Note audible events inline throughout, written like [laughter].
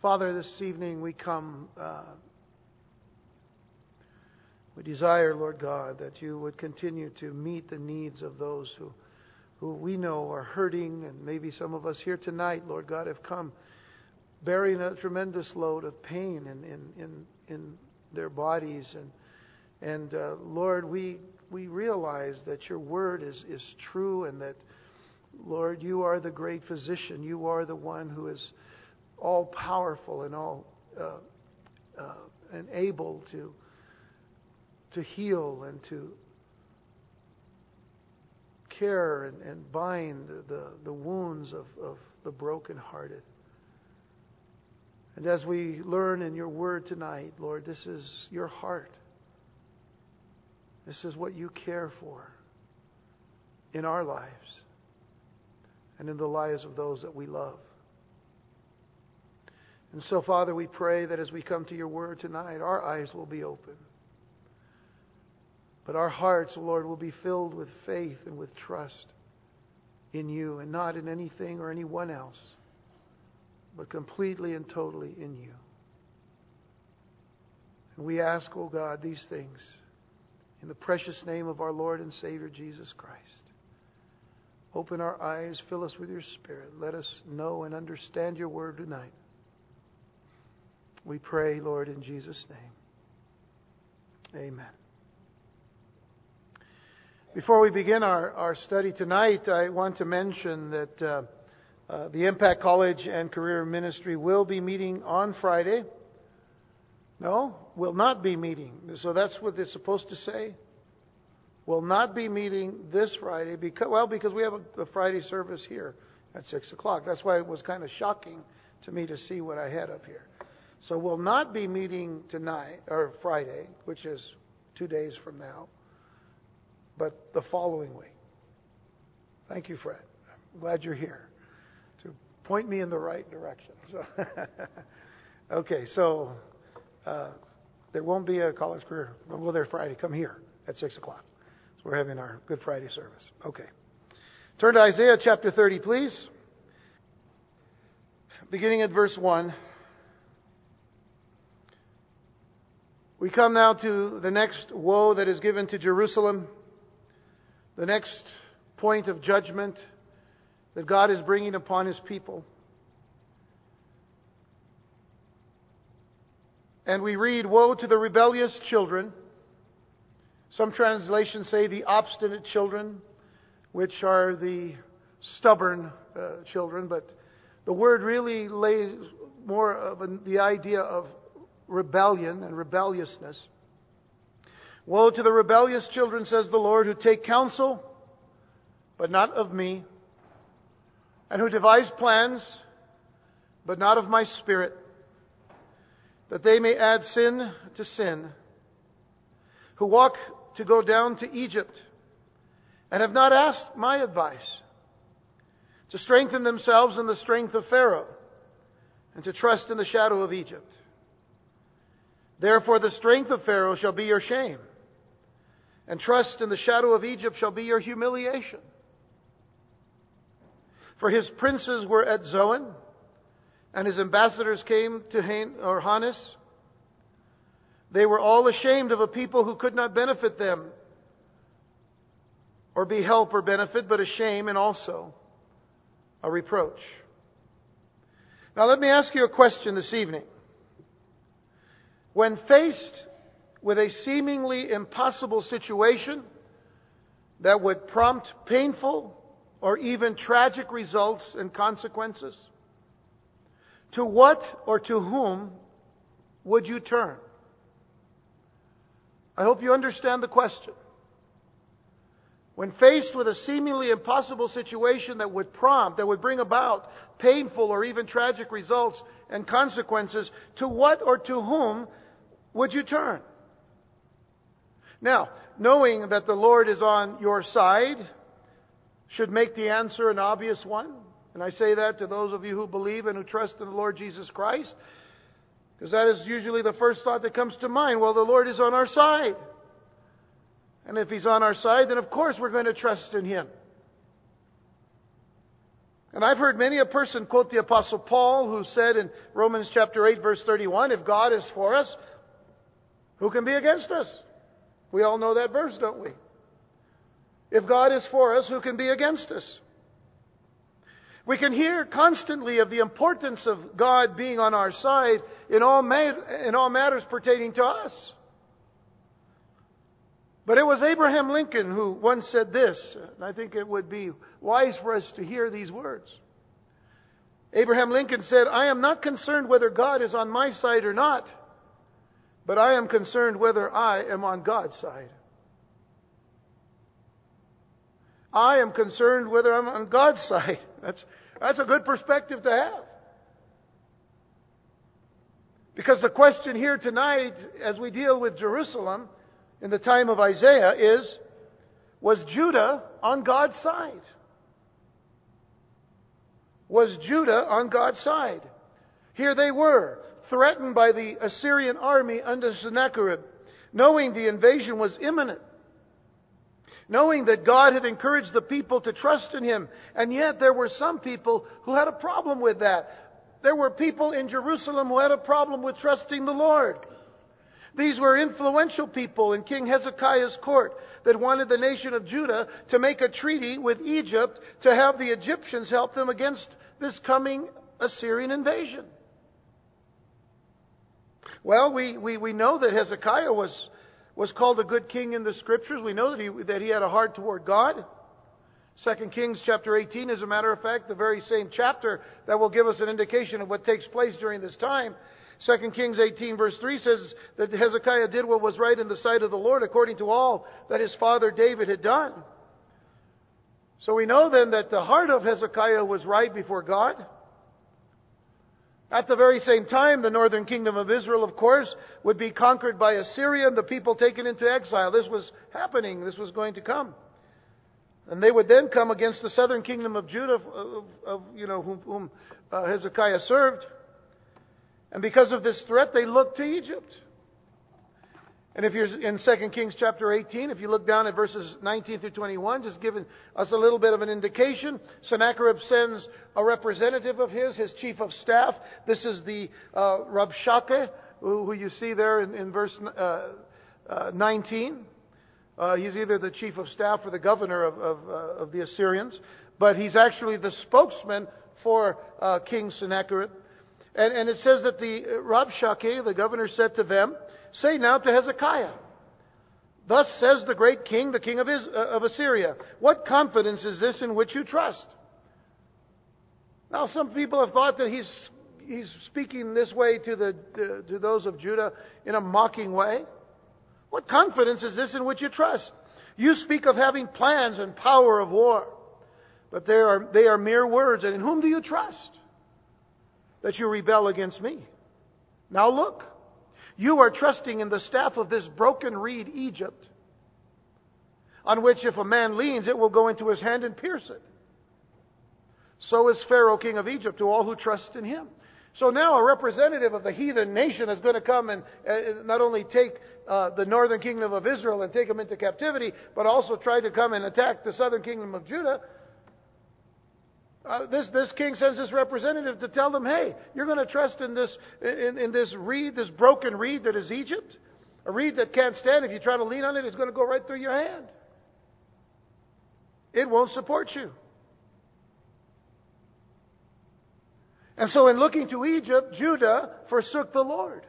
Father, this evening we come. Uh, we desire, Lord God, that you would continue to meet the needs of those who, who we know are hurting, and maybe some of us here tonight, Lord God, have come bearing a tremendous load of pain in, in, in, in their bodies. And, and uh, Lord, we, we realize that your word is, is true and that, Lord, you are the great physician. You are the one who is all powerful and all uh, uh, and able to to heal and to care and, and bind the, the, the wounds of, of the brokenhearted. And as we learn in your word tonight, Lord, this is your heart. This is what you care for in our lives and in the lives of those that we love. And so, Father, we pray that as we come to your word tonight, our eyes will be open. But our hearts, Lord, will be filled with faith and with trust in you and not in anything or anyone else, but completely and totally in you. And we ask, O oh God, these things in the precious name of our Lord and Savior Jesus Christ. Open our eyes, fill us with your Spirit. Let us know and understand your word tonight. We pray, Lord, in Jesus' name. Amen. Before we begin our, our study tonight, I want to mention that uh, uh, the Impact College and Career Ministry will be meeting on Friday. No, will not be meeting. So that's what they're supposed to say. Will not be meeting this Friday because well because we have a, a Friday service here at six o'clock. That's why it was kind of shocking to me to see what I had up here. So we'll not be meeting tonight or Friday, which is two days from now, but the following week. Thank you, Fred. I'm glad you're here to point me in the right direction. So [laughs] okay, so uh, there won't be a college career. Don't go there Friday. Come here at six o'clock. So we're having our Good Friday service. Okay. Turn to Isaiah chapter 30, please. Beginning at verse 1. We come now to the next woe that is given to Jerusalem, the next point of judgment that God is bringing upon His people. And we read, Woe to the rebellious children. Some translations say the obstinate children, which are the stubborn uh, children, but the word really lays more of the idea of rebellion and rebelliousness. Woe to the rebellious children, says the Lord, who take counsel, but not of me, and who devise plans, but not of my spirit, that they may add sin to sin, who walk to go down to Egypt, and have not asked my advice, to strengthen themselves in the strength of Pharaoh, and to trust in the shadow of Egypt. Therefore, the strength of Pharaoh shall be your shame, and trust in the shadow of Egypt shall be your humiliation. For his princes were at Zoan, and his ambassadors came to Han- or Hanes. They were all ashamed of a people who could not benefit them, or be help or benefit, but a shame and also a reproach. Now, let me ask you a question this evening. When faced with a seemingly impossible situation that would prompt painful or even tragic results and consequences, to what or to whom would you turn? I hope you understand the question. When faced with a seemingly impossible situation that would prompt, that would bring about painful or even tragic results and consequences, to what or to whom would you turn? Now, knowing that the Lord is on your side should make the answer an obvious one. And I say that to those of you who believe and who trust in the Lord Jesus Christ, because that is usually the first thought that comes to mind. Well, the Lord is on our side. And if He's on our side, then of course we're going to trust in Him. And I've heard many a person quote the Apostle Paul, who said in Romans chapter 8, verse 31, If God is for us, who can be against us? We all know that verse, don't we? If God is for us, who can be against us? We can hear constantly of the importance of God being on our side in all, ma- in all matters pertaining to us. But it was Abraham Lincoln who once said this, and I think it would be wise for us to hear these words. Abraham Lincoln said, I am not concerned whether God is on my side or not, but I am concerned whether I am on God's side. I am concerned whether I'm on God's [laughs] side. That's, that's a good perspective to have. Because the question here tonight, as we deal with Jerusalem in the time of Isaiah, is Was Judah on God's side? Was Judah on God's side? Here they were, threatened by the Assyrian army under Sennacherib, knowing the invasion was imminent knowing that God had encouraged the people to trust in Him. And yet there were some people who had a problem with that. There were people in Jerusalem who had a problem with trusting the Lord. These were influential people in King Hezekiah's court that wanted the nation of Judah to make a treaty with Egypt to have the Egyptians help them against this coming Assyrian invasion. Well, we, we, we know that Hezekiah was was called a good king in the scriptures. We know that he, that he had a heart toward God. 2 Kings chapter 18, as a matter of fact, the very same chapter that will give us an indication of what takes place during this time. 2 Kings 18 verse 3 says that Hezekiah did what was right in the sight of the Lord according to all that his father David had done. So we know then that the heart of Hezekiah was right before God. At the very same time, the northern kingdom of Israel, of course, would be conquered by Assyria and the people taken into exile. This was happening. This was going to come. And they would then come against the southern kingdom of Judah, of, of you know, whom, whom uh, Hezekiah served. And because of this threat, they looked to Egypt. And if you're in 2 Kings chapter 18, if you look down at verses 19 through 21, just giving us a little bit of an indication, Sennacherib sends a representative of his, his chief of staff. This is the uh, Rabshakeh, who, who, you see there in, in verse uh, uh, 19. Uh, he's either the chief of staff or the governor of, of, uh, of the Assyrians, but he's actually the spokesman for uh, King Sennacherib. And, and, it says that the Rabshakeh, the governor, said to them, Say now to Hezekiah, Thus says the great king, the king of, uh, of Assyria, What confidence is this in which you trust? Now, some people have thought that he's, he's speaking this way to, the, to, to those of Judah in a mocking way. What confidence is this in which you trust? You speak of having plans and power of war, but they are, they are mere words. And in whom do you trust that you rebel against me? Now look. You are trusting in the staff of this broken reed, Egypt, on which if a man leans, it will go into his hand and pierce it. So is Pharaoh, king of Egypt, to all who trust in him. So now a representative of the heathen nation is going to come and uh, not only take uh, the northern kingdom of Israel and take them into captivity, but also try to come and attack the southern kingdom of Judah. Uh, this, this king sends his representative to tell them, hey, you're going to trust in this, in, in this reed, this broken reed that is Egypt? A reed that can't stand. If you try to lean on it, it's going to go right through your hand. It won't support you. And so, in looking to Egypt, Judah forsook the Lord.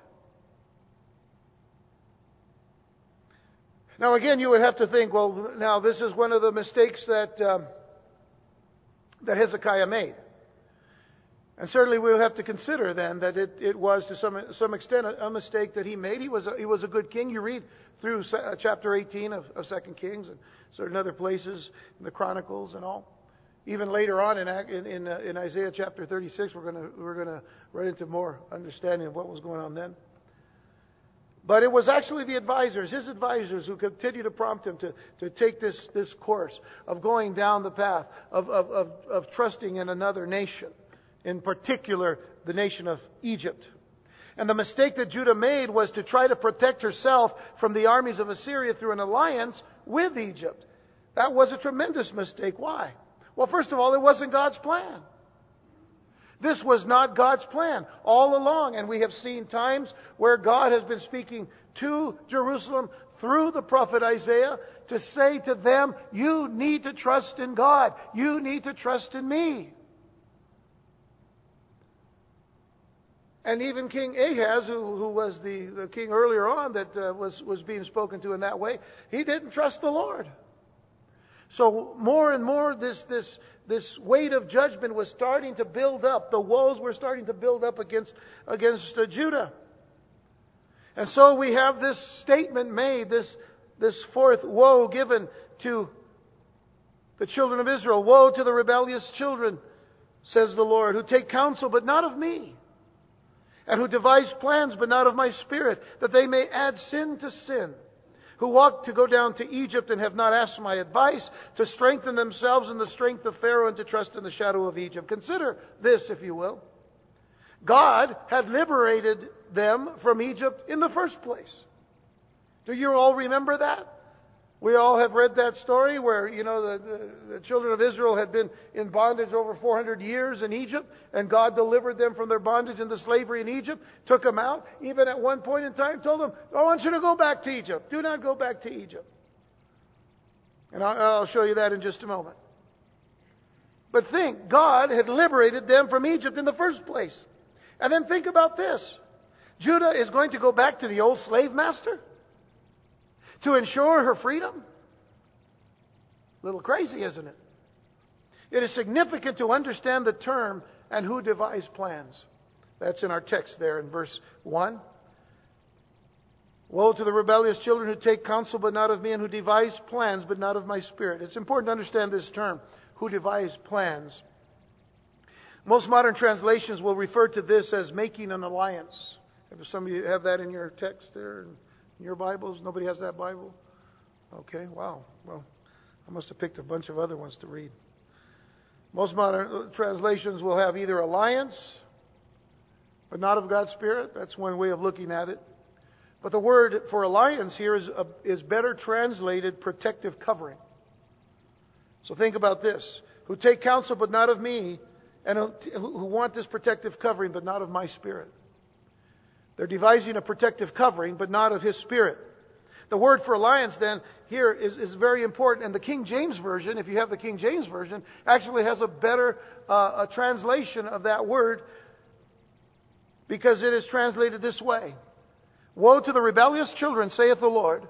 Now, again, you would have to think, well, now this is one of the mistakes that. Um, that Hezekiah made. And certainly we'll have to consider then that it, it was to some, some extent a, a, mistake that he made. He was a, he was a good king. You read through uh, chapter 18 of, of 2 Kings and certain other places in the Chronicles and all. Even later on in, in, in, uh, in Isaiah chapter 36, we're going we're going to run into more understanding of what was going on then. But it was actually the advisors, his advisors, who continued to prompt him to, to take this, this course of going down the path of, of, of, of trusting in another nation, in particular the nation of Egypt. And the mistake that Judah made was to try to protect herself from the armies of Assyria through an alliance with Egypt. That was a tremendous mistake. Why? Well, first of all, it wasn't God's plan. This was not God's plan all along. And we have seen times where God has been speaking to Jerusalem through the prophet Isaiah to say to them, You need to trust in God. You need to trust in me. And even King Ahaz, who, who was the, the king earlier on that uh, was, was being spoken to in that way, he didn't trust the Lord. So more and more this, this, this weight of judgment was starting to build up. The woes were starting to build up against, against uh, Judah. And so we have this statement made, this, this fourth woe given to the children of Israel. Woe to the rebellious children, says the Lord, who take counsel, but not of me, and who devise plans, but not of my spirit, that they may add sin to sin who walk to go down to Egypt and have not asked my advice, to strengthen themselves in the strength of Pharaoh and to trust in the shadow of Egypt. Consider this, if you will. God had liberated them from Egypt in the first place. Do you all remember that? We all have read that story where, you know, the, the, the, children of Israel had been in bondage over 400 years in Egypt, and God delivered them from their bondage into slavery in Egypt, took them out, even at one point in time told them, I want you to go back to Egypt. Do not go back to Egypt. And I'll show you that in just a moment. But think, God had liberated them from Egypt in the first place. And then think about this Judah is going to go back to the old slave master? To ensure her freedom? A little crazy, isn't it? It is significant to understand the term and who devised plans. That's in our text there in verse 1. Woe to the rebellious children who take counsel but not of me and who devise plans but not of my spirit. It's important to understand this term, who devise plans. Most modern translations will refer to this as making an alliance. If some of you have that in your text there, your Bibles? Nobody has that Bible? Okay, wow. Well, I must have picked a bunch of other ones to read. Most modern uh, translations will have either alliance, but not of God's Spirit. That's one way of looking at it. But the word for alliance here is, a, is better translated protective covering. So think about this who take counsel, but not of me, and who want this protective covering, but not of my Spirit. They're devising a protective covering, but not of His Spirit. The word for alliance, then, here is, is very important. And the King James Version, if you have the King James Version, actually has a better uh, a translation of that word because it is translated this way Woe to the rebellious children, saith the Lord,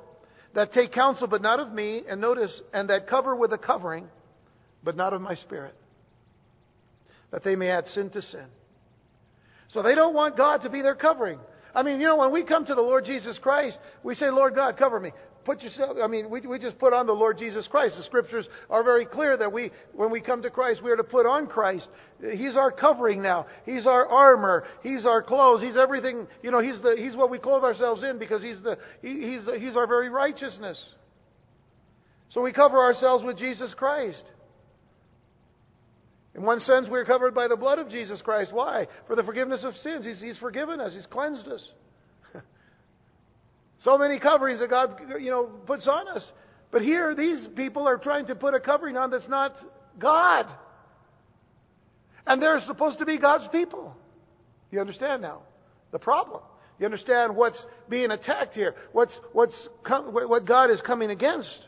that take counsel, but not of me, and notice, and that cover with a covering, but not of my spirit, that they may add sin to sin. So they don't want God to be their covering. I mean, you know, when we come to the Lord Jesus Christ, we say, Lord God, cover me. Put yourself, I mean, we, we just put on the Lord Jesus Christ. The scriptures are very clear that we, when we come to Christ, we are to put on Christ. He's our covering now. He's our armor. He's our clothes. He's everything, you know, He's the, He's what we clothe ourselves in because He's the, he, He's, He's our very righteousness. So we cover ourselves with Jesus Christ. In one sense, we're covered by the blood of Jesus Christ. Why? For the forgiveness of sins. He's, he's forgiven us. He's cleansed us. [laughs] so many coverings that God, you know, puts on us. But here, these people are trying to put a covering on that's not God. And they're supposed to be God's people. You understand now the problem. You understand what's being attacked here. What's, what's, what God is coming against.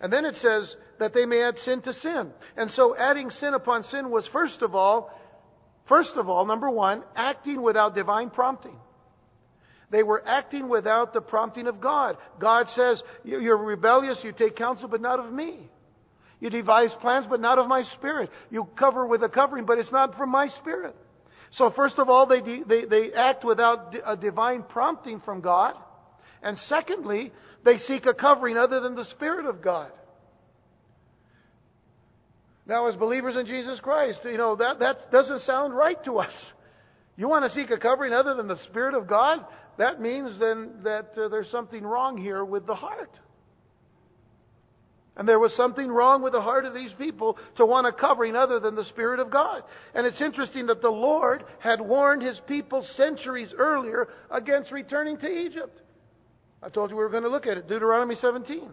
And then it says that they may add sin to sin. And so adding sin upon sin was first of all, first of all, number one, acting without divine prompting. They were acting without the prompting of God. God says, You're rebellious, you take counsel, but not of me. You devise plans, but not of my spirit. You cover with a covering, but it's not from my spirit. So, first of all, they, they, they act without a divine prompting from God. And secondly, they seek a covering other than the Spirit of God. Now, as believers in Jesus Christ, you know, that, that doesn't sound right to us. You want to seek a covering other than the Spirit of God? That means then that uh, there's something wrong here with the heart. And there was something wrong with the heart of these people to want a covering other than the Spirit of God. And it's interesting that the Lord had warned his people centuries earlier against returning to Egypt. I told you we were going to look at it. Deuteronomy 17.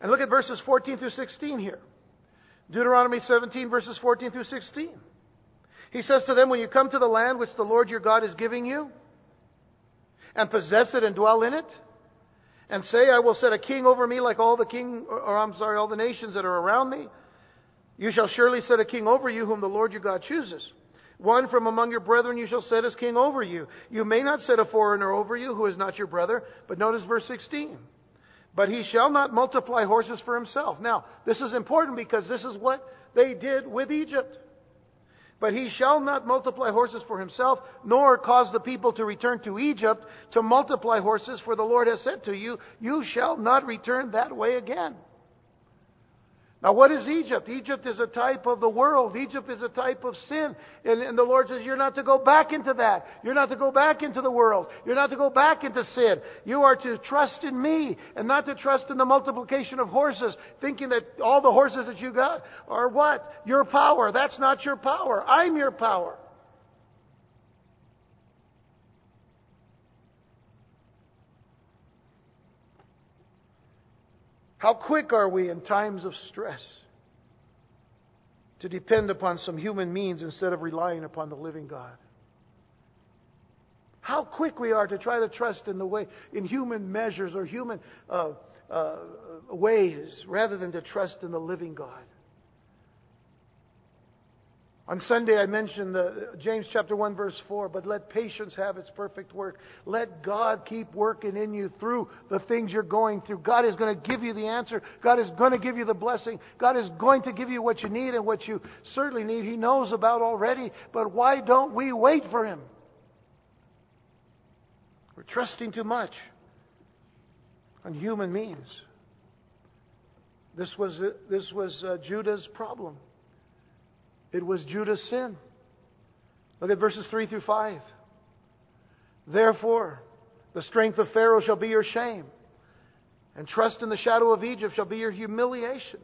And look at verses 14 through 16 here. Deuteronomy 17, verses 14 through 16. He says to them, When you come to the land which the Lord your God is giving you, and possess it and dwell in it, and say, I will set a king over me like all the king, or I'm sorry, all the nations that are around me. You shall surely set a king over you whom the Lord your God chooses. One from among your brethren you shall set as king over you. You may not set a foreigner over you who is not your brother. But notice verse 16. But he shall not multiply horses for himself. Now, this is important because this is what they did with Egypt. But he shall not multiply horses for himself, nor cause the people to return to Egypt to multiply horses, for the Lord has said to you, You shall not return that way again. Now, what is Egypt? Egypt is a type of the world. Egypt is a type of sin. And, and, the Lord says, You're not to go back into that. You're not to go back into the world. You're not to go back into sin. You are to trust in me and not to trust in the multiplication of horses, thinking that all the horses that you got are what? Your power. That's not your power. I'm your power. How quick are we in times of stress to depend upon some human means instead of relying upon the living God? How quick we are to try to trust in the way in human measures or human uh, uh, ways rather than to trust in the living God. On Sunday, I mentioned the, James chapter 1, verse 4, but let patience have its perfect work. Let God keep working in you through the things you're going through. God is going to give you the answer. God is going to give you the blessing. God is going to give you what you need and what you certainly need. He knows about already, but why don't we wait for Him? We're trusting too much on human means. This was, this was uh, Judah's problem. It was Judah's sin. Look at verses 3 through 5. Therefore, the strength of Pharaoh shall be your shame, and trust in the shadow of Egypt shall be your humiliation.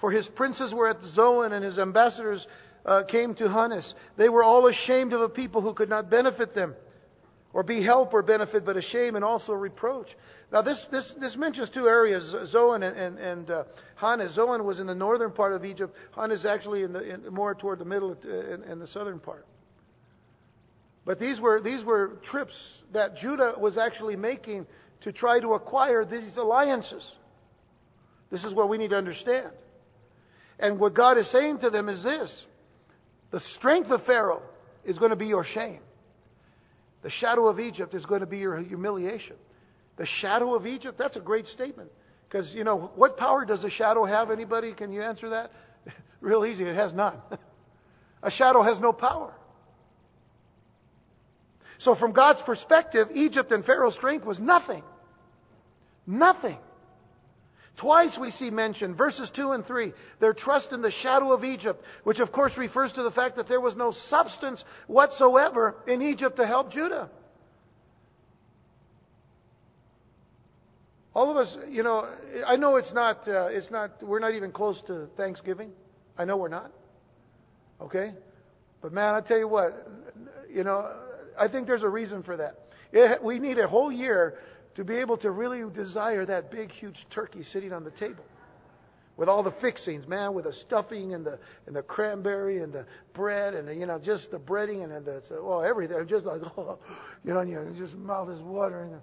For his princes were at Zoan, and his ambassadors uh, came to Hanes. They were all ashamed of a people who could not benefit them or be help or benefit, but a shame and also reproach. Now, this, this, this mentions two areas, Zoan and, and, and uh, Hanes. Zoan was in the northern part of Egypt. Hanes actually in the, in, more toward the middle and, and the southern part. But these were, these were trips that Judah was actually making to try to acquire these alliances. This is what we need to understand. And what God is saying to them is this the strength of Pharaoh is going to be your shame. The shadow of Egypt is going to be your humiliation. The shadow of Egypt, that's a great statement. Because, you know, what power does a shadow have? Anybody? Can you answer that? [laughs] Real easy. It has none. [laughs] a shadow has no power. So, from God's perspective, Egypt and Pharaoh's strength was nothing. Nothing. Twice we see mentioned, verses 2 and 3, their trust in the shadow of Egypt, which of course refers to the fact that there was no substance whatsoever in Egypt to help Judah. All of us, you know, I know it's not, uh, it's not, we're not even close to Thanksgiving. I know we're not. Okay? But man, I tell you what, you know, I think there's a reason for that. It, we need a whole year to be able to really desire that big, huge turkey sitting on the table with all the fixings, man, with the stuffing and the and the cranberry and the bread and the, you know just the breading and the oh everything. Just like oh, [laughs] you know, your just mouth is watering.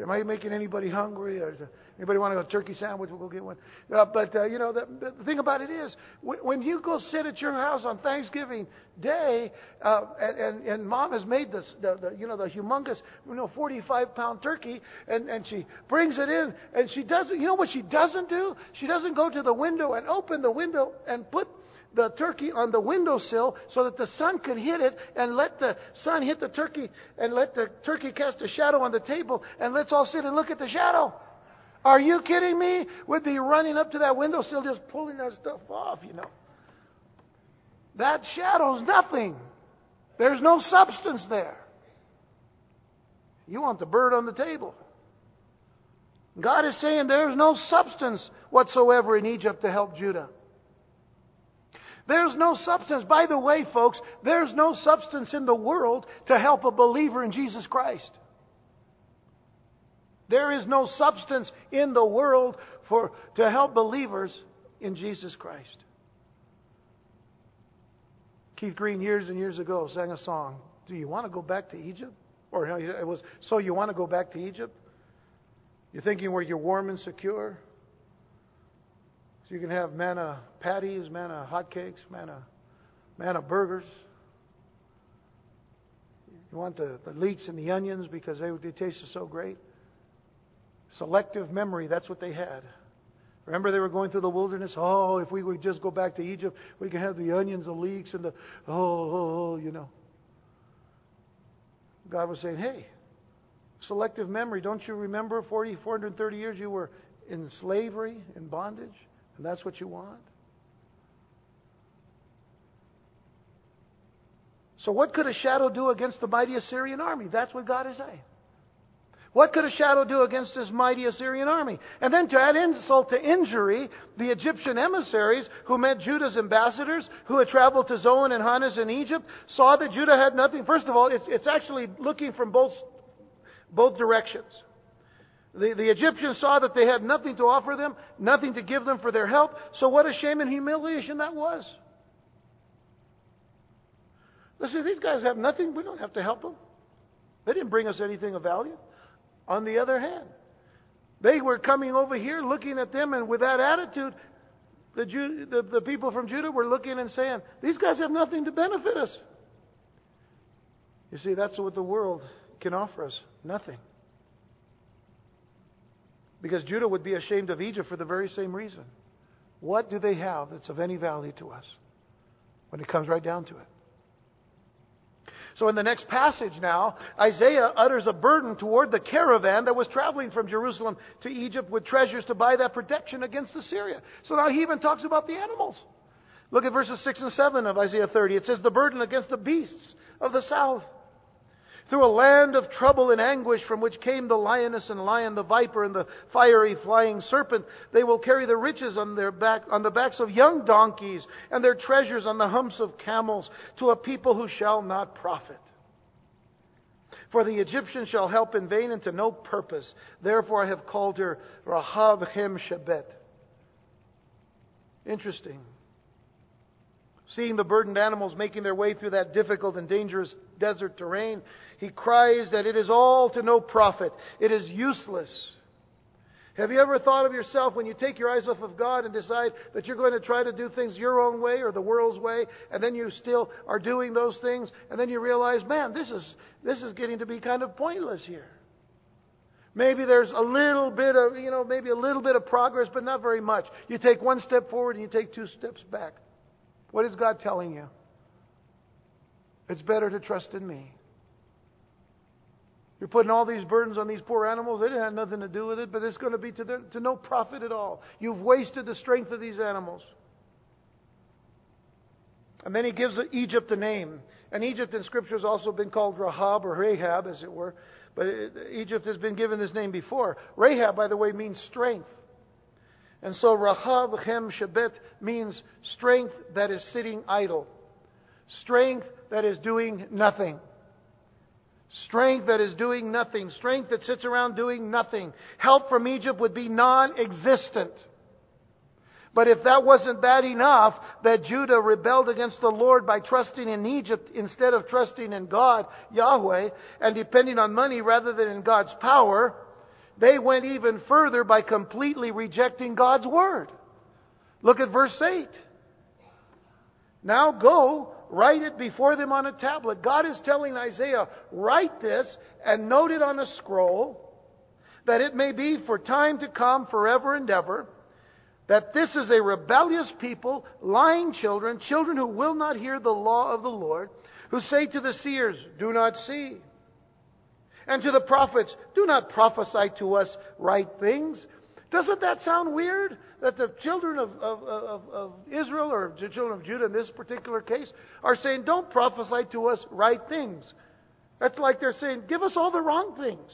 Am I making anybody hungry? Or anybody want go turkey sandwich? We'll go get one. Uh, but uh, you know, the, the thing about it is, when you go sit at your house on Thanksgiving Day, uh, and, and and mom has made this, the, the you know the humongous you know 45 pound turkey, and and she brings it in, and she doesn't. You know what she doesn't do? She doesn't go to the window and open the window and put the turkey on the windowsill so that the sun could hit it and let the sun hit the turkey and let the turkey cast a shadow on the table and let's all sit and look at the shadow. Are you kidding me? We'd be running up to that windowsill just pulling that stuff off, you know. That shadow's nothing. There's no substance there. You want the bird on the table. God is saying there's no substance whatsoever in Egypt to help Judah. There's no substance. By the way, folks, there's no substance in the world to help a believer in Jesus Christ. There is no substance in the world for, to help believers in Jesus Christ. Keith Green, years and years ago, sang a song Do you want to go back to Egypt? Or it was, So you want to go back to Egypt? You're thinking where you're warm and secure? So you can have manna patties, manna hotcakes, manna, manna burgers. You want the, the leeks and the onions because they, they tasted so great. Selective memory, that's what they had. Remember, they were going through the wilderness. Oh, if we would just go back to Egypt, we could have the onions, the leeks, and the oh, oh, oh, you know. God was saying, hey, selective memory. Don't you remember 40, 430 years you were in slavery, in bondage? And that's what you want? So, what could a shadow do against the mighty Assyrian army? That's what God is saying. What could a shadow do against this mighty Assyrian army? And then to add insult to injury, the Egyptian emissaries who met Judah's ambassadors, who had traveled to Zoan and Hanes in Egypt, saw that Judah had nothing. First of all, it's, it's actually looking from both, both directions. The, the Egyptians saw that they had nothing to offer them, nothing to give them for their help. So what a shame and humiliation that was. Listen, these guys have nothing. We don't have to help them. They didn't bring us anything of value. On the other hand, they were coming over here looking at them, and with that attitude, the, Jew, the, the people from Judah were looking and saying, These guys have nothing to benefit us. You see, that's what the world can offer us nothing. Because Judah would be ashamed of Egypt for the very same reason. What do they have that's of any value to us when it comes right down to it? So in the next passage now, Isaiah utters a burden toward the caravan that was traveling from Jerusalem to Egypt with treasures to buy that protection against Assyria. So now he even talks about the animals. Look at verses 6 and 7 of Isaiah 30. It says, The burden against the beasts of the south. Through a land of trouble and anguish from which came the lioness and lion, the viper and the fiery flying serpent, they will carry the riches on their back, on the backs of young donkeys and their treasures on the humps of camels to a people who shall not profit. For the Egyptian shall help in vain and to no purpose. Therefore I have called her Rahab Hem Shebet. Interesting. Seeing the burdened animals making their way through that difficult and dangerous desert terrain, he cries that it is all to no profit. It is useless. Have you ever thought of yourself when you take your eyes off of God and decide that you're going to try to do things your own way or the world's way, and then you still are doing those things, and then you realize, man, this is, this is getting to be kind of pointless here. Maybe there's a little bit of, you know, maybe a little bit of progress, but not very much. You take one step forward and you take two steps back. What is God telling you? It's better to trust in me. You're putting all these burdens on these poor animals. They didn't have nothing to do with it, but it's going to be to, their, to no profit at all. You've wasted the strength of these animals. And then he gives Egypt a name. And Egypt in Scripture has also been called Rahab or Rahab, as it were. But Egypt has been given this name before. Rahab, by the way, means strength. And so Rahab Hem Shebet means strength that is sitting idle, strength that is doing nothing. Strength that is doing nothing. Strength that sits around doing nothing. Help from Egypt would be non existent. But if that wasn't bad enough, that Judah rebelled against the Lord by trusting in Egypt instead of trusting in God, Yahweh, and depending on money rather than in God's power, they went even further by completely rejecting God's word. Look at verse 8. Now go, write it before them on a tablet. God is telling Isaiah, write this and note it on a scroll, that it may be for time to come, forever and ever, that this is a rebellious people, lying children, children who will not hear the law of the Lord, who say to the seers, Do not see and to the prophets, Do not prophesy to us right things. Doesn't that sound weird? That the children of, of, of, of, Israel, or the children of Judah in this particular case, are saying, Don't prophesy to us right things. That's like they're saying, Give us all the wrong things.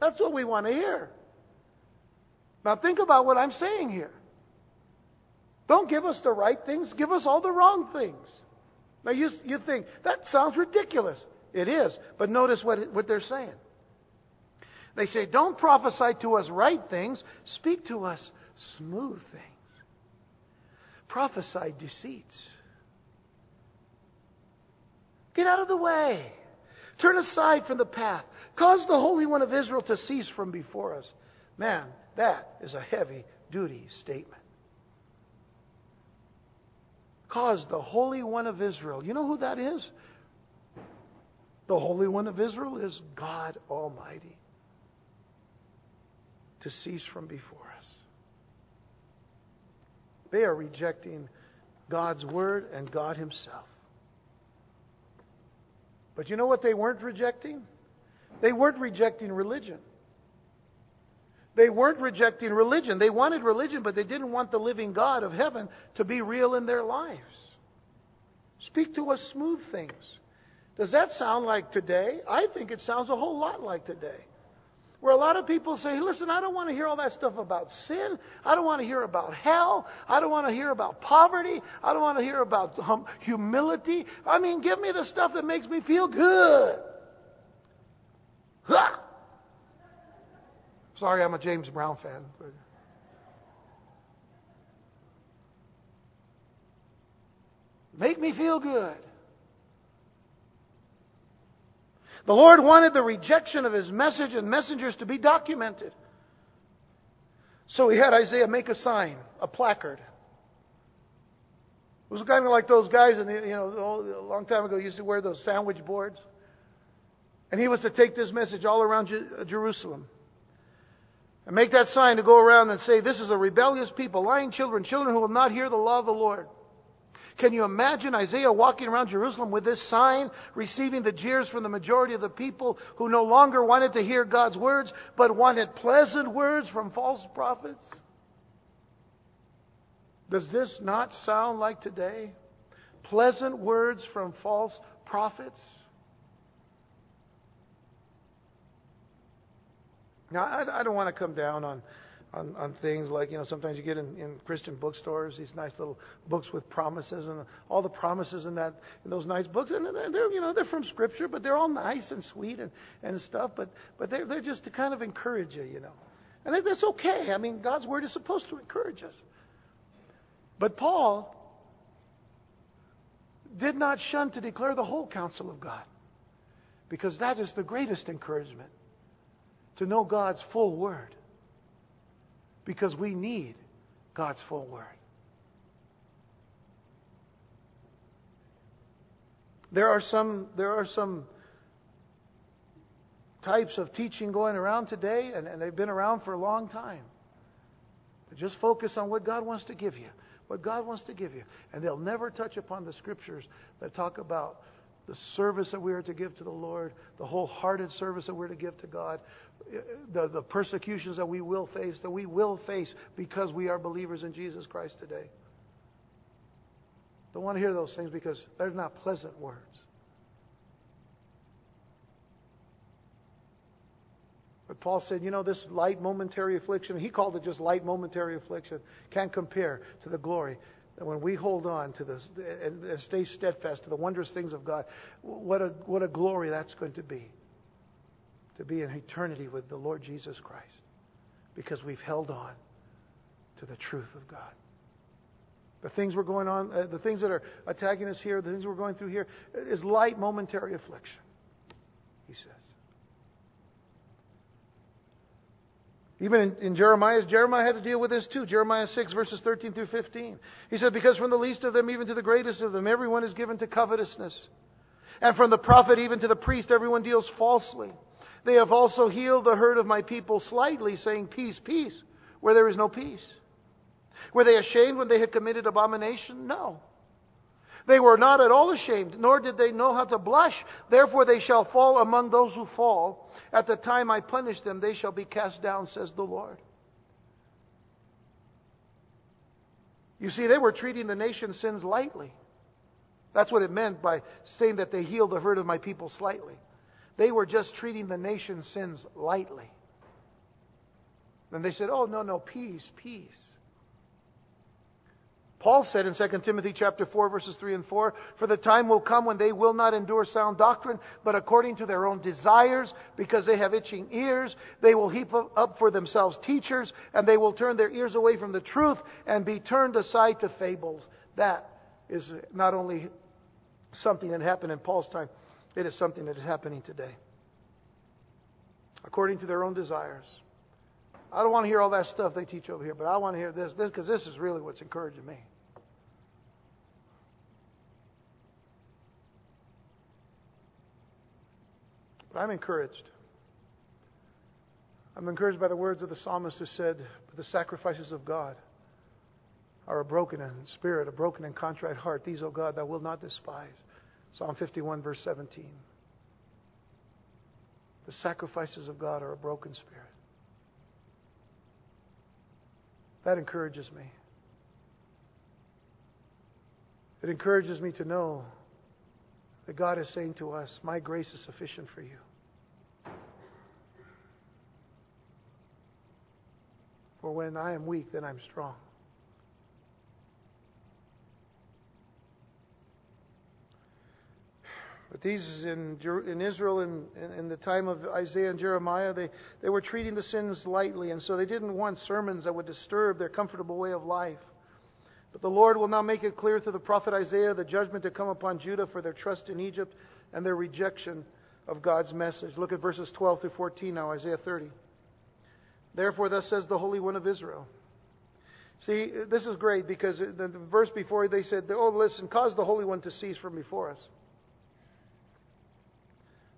That's what we want to hear. Now think about what I'm saying here. Don't give us the right things, give us all the wrong things. Now you, you think, that sounds ridiculous. It is. But notice what, what they're saying. They say, Don't prophesy to us right things, speak to us smooth things, Prophesy deceits. Get out of the way. Turn aside from the path. Cause the Holy One of Israel to cease from before us. Man, that is a heavy duty statement. Cause the Holy One of Israel. You know who that is? The Holy One of Israel is God Almighty. To cease from before us. They are rejecting God's Word and God Himself. But you know what they weren't rejecting? They weren't rejecting religion. They weren't rejecting religion. They wanted religion, but they didn't want the living God of heaven to be real in their lives. Speak to us smooth things. Does that sound like today? I think it sounds a whole lot like today. Where a lot of people say, listen, I don't want to hear all that stuff about sin. I don't want to hear about hell. I don't want to hear about poverty. I don't want to hear about hum- humility. I mean, give me the stuff that makes me feel good. Ha! Sorry, I'm a James Brown fan. But... Make me feel good. The Lord wanted the rejection of his message and messengers to be documented. So he had Isaiah make a sign, a placard. It was kind of like those guys in the, you know, a long time ago used to wear those sandwich boards. And he was to take this message all around uh, Jerusalem. And make that sign to go around and say, This is a rebellious people, lying children, children who will not hear the law of the Lord. Can you imagine Isaiah walking around Jerusalem with this sign, receiving the jeers from the majority of the people who no longer wanted to hear God's words, but wanted pleasant words from false prophets? Does this not sound like today? Pleasant words from false prophets? Now, I, I don't want to come down on on, on things like, you know, sometimes you get in, in Christian bookstores these nice little books with promises and all the promises in that in those nice books, and they're you know they're from Scripture, but they're all nice and sweet and, and stuff, but but they're they're just to kind of encourage you, you know, and that's okay. I mean, God's word is supposed to encourage us. But Paul did not shun to declare the whole counsel of God, because that is the greatest encouragement to know God's full word because we need God's full word. There are some there are some types of teaching going around today, and, and they've been around for a long time. But just focus on what God wants to give you. What God wants to give you. And they'll never touch upon the scriptures that talk about the service that we are to give to the Lord, the wholehearted service that we're to give to God, eh, the, the persecutions that we will face, that we will face because we are believers in Jesus Christ today. Don't want to hear those things because they're not pleasant words. But Paul said, you know, this light momentary affliction, he called it just light momentary affliction, can't compare to the glory when we hold on to this and stay steadfast to the wondrous things of God, what a, what a glory that's going to be. To be in eternity with the Lord Jesus Christ. Because we've held on to the truth of God. The things we're going on, uh, the things that are attacking us here, the things we're going through here, is light momentary affliction, he says. Even in, in Jeremiah, Jeremiah had to deal with this too. Jeremiah 6, verses 13 through 15. He said, Because from the least of them even to the greatest of them, everyone is given to covetousness. And from the prophet even to the priest, everyone deals falsely. They have also healed the hurt of my people slightly, saying, Peace, peace, where there is no peace. Were they ashamed when they had committed abomination? No. They were not at all ashamed, nor did they know how to blush. Therefore they shall fall among those who fall. At the time I punish them, they shall be cast down, says the Lord. You see, they were treating the nation's sins lightly. That's what it meant by saying that they healed the hurt of my people slightly. They were just treating the nation's sins lightly. Then they said, Oh, no, no, peace, peace. Paul said in 2 Timothy chapter 4 verses 3 and 4, For the time will come when they will not endure sound doctrine, but according to their own desires, because they have itching ears, they will heap up for themselves teachers, and they will turn their ears away from the truth and be turned aside to fables. That is not only something that happened in Paul's time, it is something that is happening today. According to their own desires. I don't want to hear all that stuff they teach over here, but I want to hear this because this, this is really what's encouraging me. But I'm encouraged. I'm encouraged by the words of the psalmist who said, But The sacrifices of God are a broken in spirit, a broken and contrite heart. These, O God, thou wilt not despise. Psalm 51, verse 17. The sacrifices of God are a broken spirit. That encourages me. It encourages me to know that God is saying to us, My grace is sufficient for you. For when I am weak, then I'm strong. But these in, in Israel in, in the time of Isaiah and Jeremiah, they, they were treating the sins lightly, and so they didn't want sermons that would disturb their comfortable way of life. But the Lord will now make it clear through the prophet Isaiah the judgment to come upon Judah for their trust in Egypt and their rejection of God's message. Look at verses 12 through 14 now, Isaiah 30. Therefore, thus says the Holy One of Israel. See, this is great because the verse before they said, Oh, listen, cause the Holy One to cease from before us.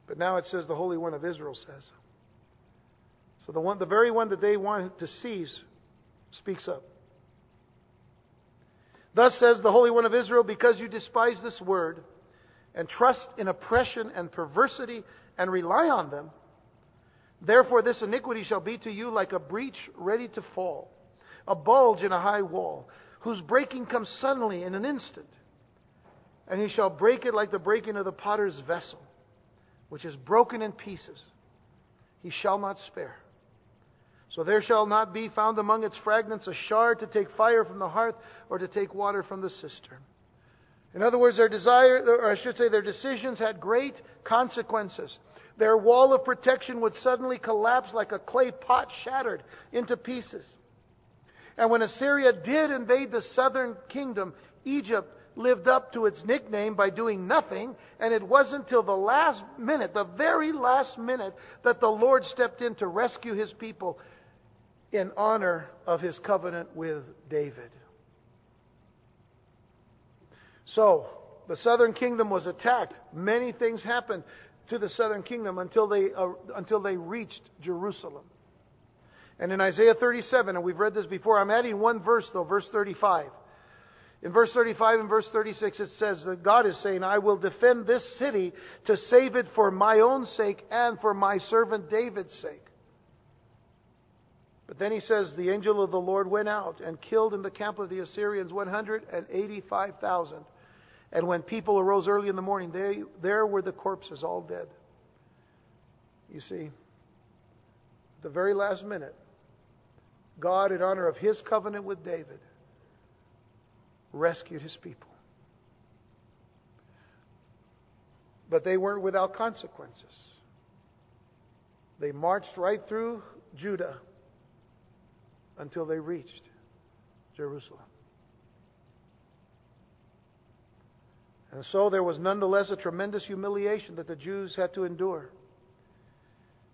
But now it says the Holy One of Israel says. So the one, the very one that they want to seize, speaks up. Thus says the Holy One of Israel, because you despise this word and trust in oppression and perversity and rely on them, therefore this iniquity shall be to you like a breach ready to fall, a bulge in a high wall, whose breaking comes suddenly in an instant. And he shall break it like the breaking of the potter's vessel which is broken in pieces, he shall not spare. So there shall not be found among its fragments a shard to take fire from the hearth or to take water from the cistern. In other words, their desire, or I should say, their decisions had great consequences. Their wall of protection would suddenly collapse like a clay pot shattered into pieces. And when Assyria did invade the southern kingdom, Egypt lived up to its nickname by doing nothing, and it wasn't until the last minute, the very last minute, that the Lord stepped in to rescue his people in honor of his covenant with David. So, the southern kingdom was attacked. Many things happened to the southern kingdom until they, uh, until they reached Jerusalem. And in Isaiah 37, and we've read this before, I'm adding one verse though, verse 35. In verse 35 and verse 36, it says that God is saying, I will defend this city to save it for my own sake and for my servant David's sake. But then he says, The angel of the Lord went out and killed in the camp of the Assyrians 185,000. And when people arose early in the morning, they, there were the corpses all dead. You see, at the very last minute, God, in honor of his covenant with David, rescued his people. But they weren't without consequences. They marched right through Judah until they reached Jerusalem. And so there was nonetheless a tremendous humiliation that the Jews had to endure.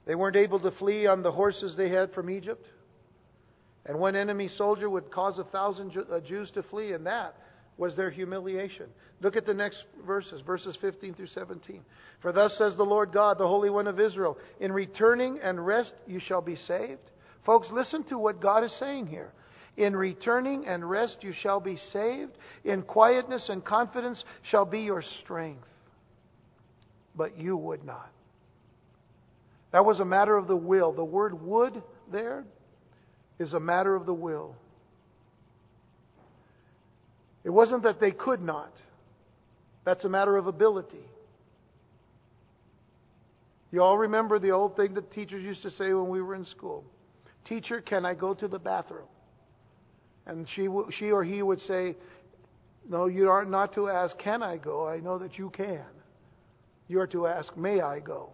They weren't able to flee on the horses they had from Egypt. And one enemy soldier would cause a thousand uh, Jews to flee, and that was their humiliation. Look at the next verses, verses 15 through 17. For thus says the Lord God, the Holy One of Israel, in returning and rest you shall be saved. Folks, listen to what God is saying here. In returning and rest you shall be saved. In quietness and confidence shall be your strength. But you would not. That was a matter of the will. The word would there is a matter of the will. It wasn't that they could not, that's a matter of ability. You all remember the old thing that teachers used to say when we were in school Teacher, can I go to the bathroom? And she, she or he would say, No, you are not to ask, Can I go? I know that you can. You are to ask, May I go?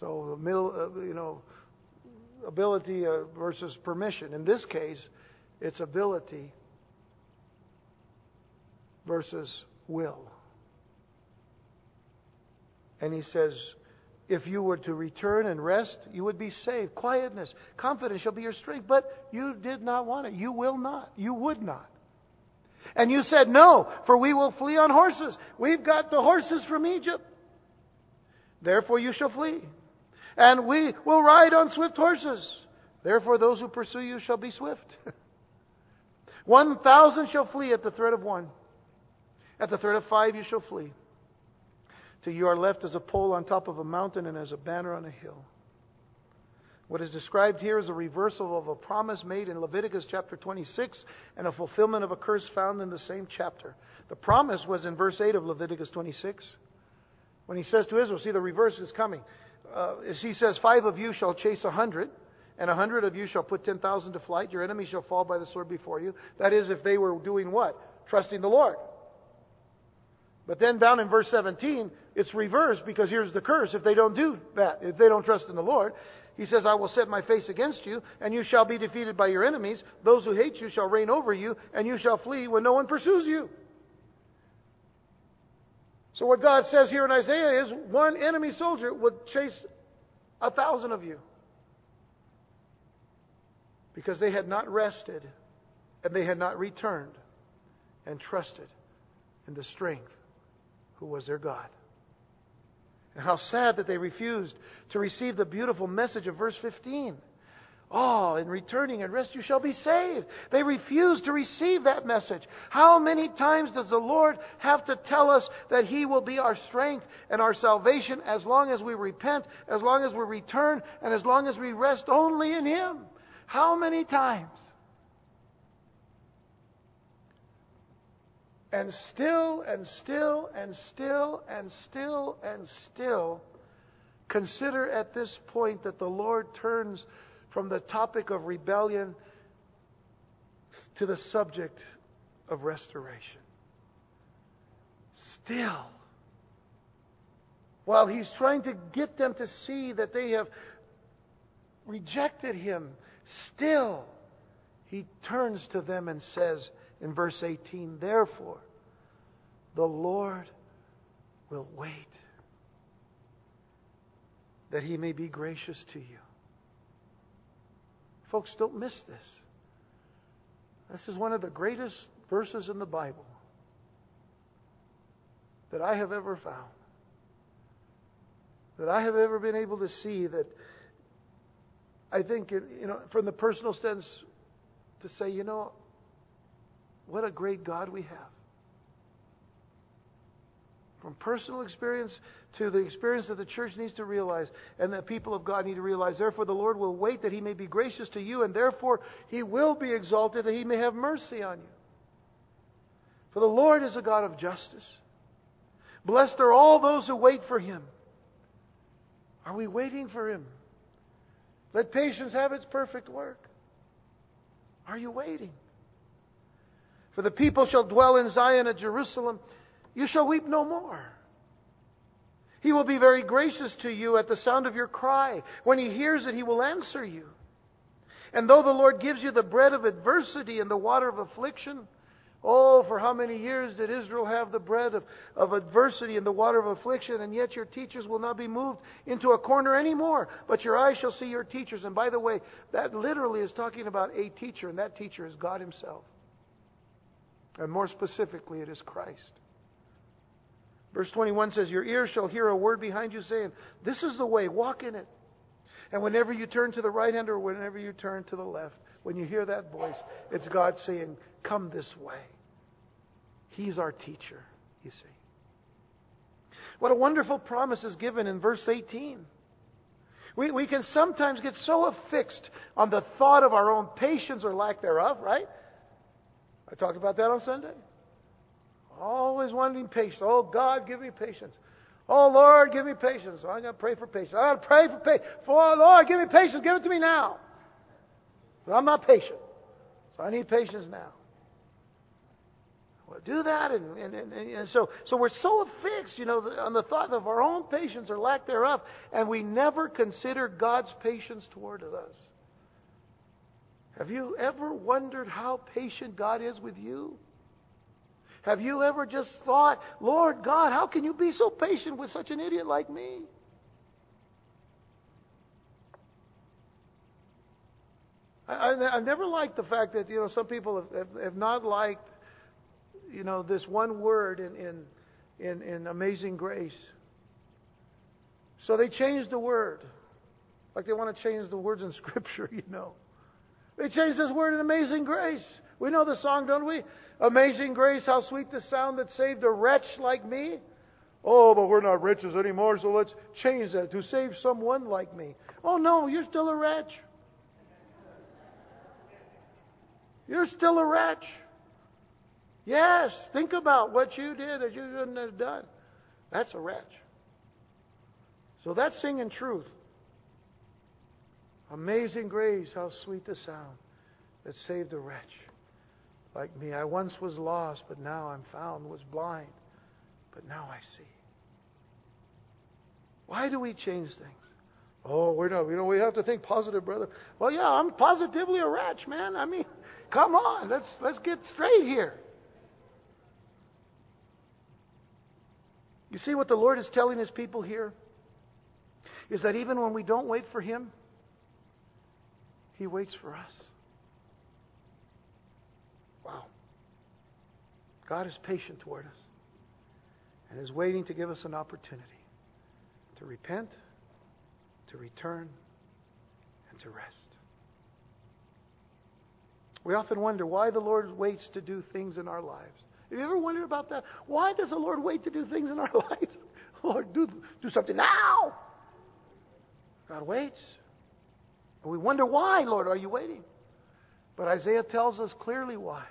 So, the uh, you know, ability uh, versus permission. In this case, it's ability versus will. And he says, if you were to return and rest, you would be saved. Quietness, confidence shall be your strength. But you did not want it. You will not. You would not. And you said, No, for we will flee on horses. We've got the horses from Egypt. Therefore you shall flee. And we will ride on swift horses. Therefore those who pursue you shall be swift. [laughs] one thousand shall flee at the threat of one. At the threat of five you shall flee. To you are left as a pole on top of a mountain and as a banner on a hill. What is described here is a reversal of a promise made in Leviticus chapter 26 and a fulfillment of a curse found in the same chapter. The promise was in verse 8 of Leviticus 26 when he says to Israel, see, the reverse is coming. Uh, he says, Five of you shall chase a hundred, and a hundred of you shall put 10,000 to flight. Your enemies shall fall by the sword before you. That is, if they were doing what? Trusting the Lord. But then down in verse 17, it's reversed because here's the curse if they don't do that, if they don't trust in the Lord. He says, I will set my face against you, and you shall be defeated by your enemies. Those who hate you shall reign over you, and you shall flee when no one pursues you. So, what God says here in Isaiah is one enemy soldier would chase a thousand of you. Because they had not rested, and they had not returned and trusted in the strength who was their God. And how sad that they refused to receive the beautiful message of verse 15. Oh, in returning and rest you shall be saved. They refused to receive that message. How many times does the Lord have to tell us that He will be our strength and our salvation as long as we repent, as long as we return, and as long as we rest only in Him? How many times? And still and still and still and still and still, consider at this point that the Lord turns from the topic of rebellion to the subject of restoration. Still, while He's trying to get them to see that they have rejected Him, still, He turns to them and says, in verse 18, Therefore, the Lord will wait that he may be gracious to you. Folks, don't miss this. This is one of the greatest verses in the Bible that I have ever found. That I have ever been able to see that I think, you know, from the personal sense, to say, you know, what a great God we have. From personal experience to the experience that the church needs to realize and that people of God need to realize. Therefore, the Lord will wait that He may be gracious to you, and therefore He will be exalted that He may have mercy on you. For the Lord is a God of justice. Blessed are all those who wait for Him. Are we waiting for Him? Let patience have its perfect work. Are you waiting? For the people shall dwell in Zion at Jerusalem. You shall weep no more. He will be very gracious to you at the sound of your cry. When he hears it, he will answer you. And though the Lord gives you the bread of adversity and the water of affliction, oh, for how many years did Israel have the bread of, of adversity and the water of affliction, and yet your teachers will not be moved into a corner anymore, but your eyes shall see your teachers. And by the way, that literally is talking about a teacher, and that teacher is God Himself. And more specifically, it is Christ. Verse 21 says, Your ears shall hear a word behind you saying, This is the way, walk in it. And whenever you turn to the right hand or whenever you turn to the left, when you hear that voice, it's God saying, Come this way. He's our teacher, you see. What a wonderful promise is given in verse 18. We, we can sometimes get so affixed on the thought of our own patience or lack thereof, right? I talked about that on Sunday. Always wanting patience. Oh, God, give me patience. Oh, Lord, give me patience. I got to pray for patience. I got to pray for patience. For Lord, give me patience. Give it to me now. I'm not patient. So I need patience now. Well, do that, and, and, and, and so so we're so affixed, you know, on the thought of our own patience or lack thereof, and we never consider God's patience toward us. Have you ever wondered how patient God is with you? Have you ever just thought, Lord God, how can you be so patient with such an idiot like me? I, have never liked the fact that you know some people have, have, have, not liked you know this one word in, in in in Amazing Grace. So they changed the word, like they want to change the words in [laughs] Scripture. You know, they changed this word in Amazing Grace. We know the song, don't we? Amazing grace, how sweet the sound that saved a wretch like me. Oh, but we're not wretches anymore, so let's change that to save someone like me. Oh, no, you're still a wretch. You're still a wretch. Yes, think about what you did that you shouldn't have done. That's a wretch. So that's singing truth. Amazing grace, how sweet the sound that saved a wretch like me. I once was lost, but now I'm found, was blind, but now I see. Why do we change things? Oh, we're not, you know, we have to think positive, brother. Well, yeah, I'm positively a wretch, man. I mean, [laughs] come on, let's, let's get straight here. You see what the Lord is telling his people here? Is that even when we don't wait for him, he waits for us. Wow. God is patient toward us and is waiting to give us an opportunity to repent, to return, and to rest. We often wonder why the Lord waits to do things in our lives. Have you ever wondered about that? Why does the Lord wait to do things in our [laughs] lives? Lord, do, do something now. God waits. And we wonder why, Lord, are you waiting? But Isaiah tells us clearly why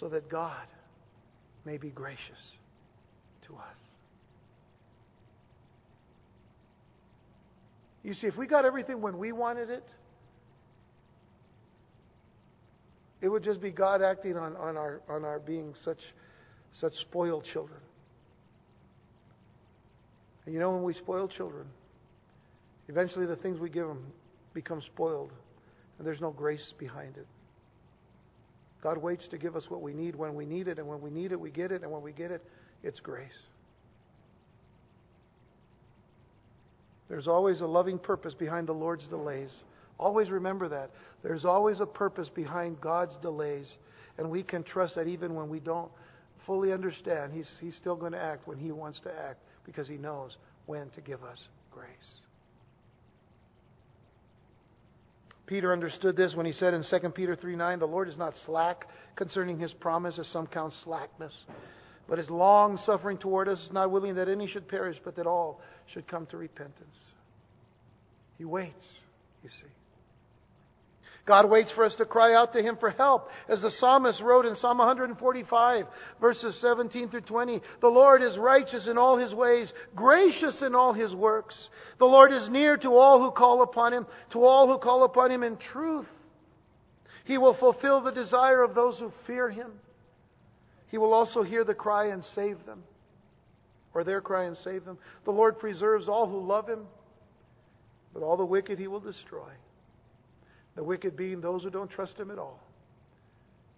so that God may be gracious to us. You see, if we got everything when we wanted it, it would just be God acting on, on, our, on our being such, such spoiled children. And you know, when we spoil children, eventually the things we give them become spoiled, and there's no grace behind it. God waits to give us what we need when we need it, and when we need it, we get it, and when we get it, it's grace. There's always a loving purpose behind the Lord's delays. Always remember that. There's always a purpose behind God's delays, and we can trust that even when we don't fully understand, He's, he's still going to act when He wants to act because He knows when to give us grace. Peter understood this when he said in 2 Peter 3 9, The Lord is not slack concerning his promise, as some count slackness, but is long suffering toward us, not willing that any should perish, but that all should come to repentance. He waits, you see. God waits for us to cry out to Him for help. As the psalmist wrote in Psalm 145, verses 17 through 20, The Lord is righteous in all His ways, gracious in all His works. The Lord is near to all who call upon Him, to all who call upon Him in truth. He will fulfill the desire of those who fear Him. He will also hear the cry and save them, or their cry and save them. The Lord preserves all who love Him, but all the wicked He will destroy. The wicked being those who don't trust Him at all,